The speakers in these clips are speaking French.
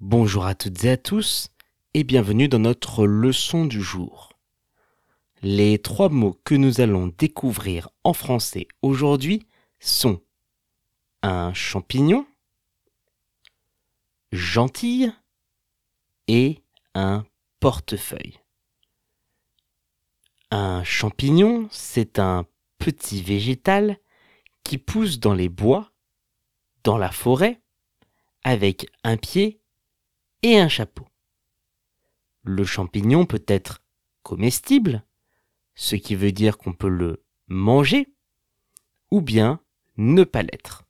Bonjour à toutes et à tous et bienvenue dans notre leçon du jour. Les trois mots que nous allons découvrir en français aujourd'hui sont un champignon, gentille et un portefeuille. Un champignon, c'est un petit végétal qui pousse dans les bois, dans la forêt, avec un pied et un chapeau. Le champignon peut être comestible, ce qui veut dire qu'on peut le manger, ou bien ne pas l'être.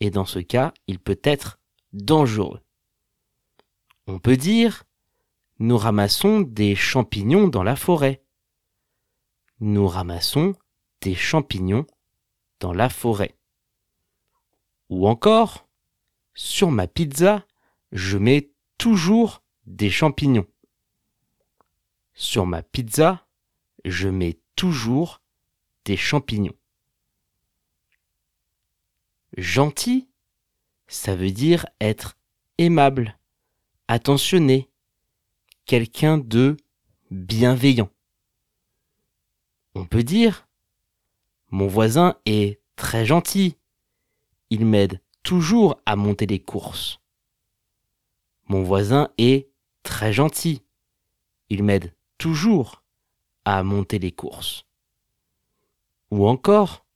Et dans ce cas, il peut être dangereux. On peut dire nous ramassons des champignons dans la forêt. Nous ramassons des champignons dans la forêt. Ou encore, sur ma pizza, je mets toujours des champignons. Sur ma pizza, je mets toujours des champignons. Gentil, ça veut dire être aimable, attentionné, quelqu'un de bienveillant. On peut dire Mon voisin est très gentil. Il m'aide toujours à monter les courses. Mon voisin est très gentil. Il m'aide toujours à monter les courses. Ou encore,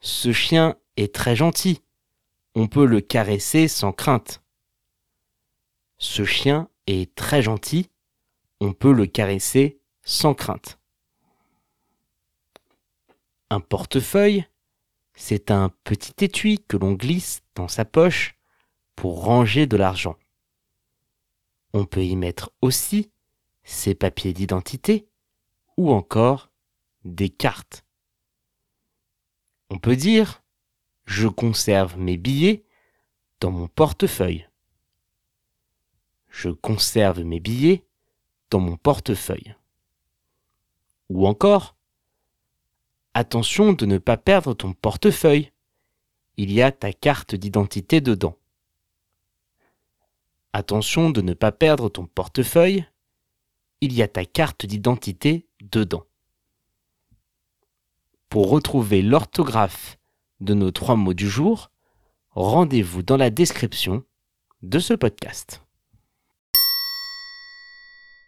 ce chien est très gentil. On peut le caresser sans crainte. Ce chien est très gentil. On peut le caresser sans crainte. Un portefeuille, c'est un petit étui que l'on glisse dans sa poche pour ranger de l'argent. On peut y mettre aussi ses papiers d'identité ou encore des cartes. On peut dire je conserve mes billets dans mon portefeuille. Je conserve mes billets dans mon portefeuille. Ou encore attention de ne pas perdre ton portefeuille. Il y a ta carte d'identité dedans. Attention de ne pas perdre ton portefeuille. Il y a ta carte d'identité dedans. Pour retrouver l'orthographe de nos trois mots du jour, rendez-vous dans la description de ce podcast.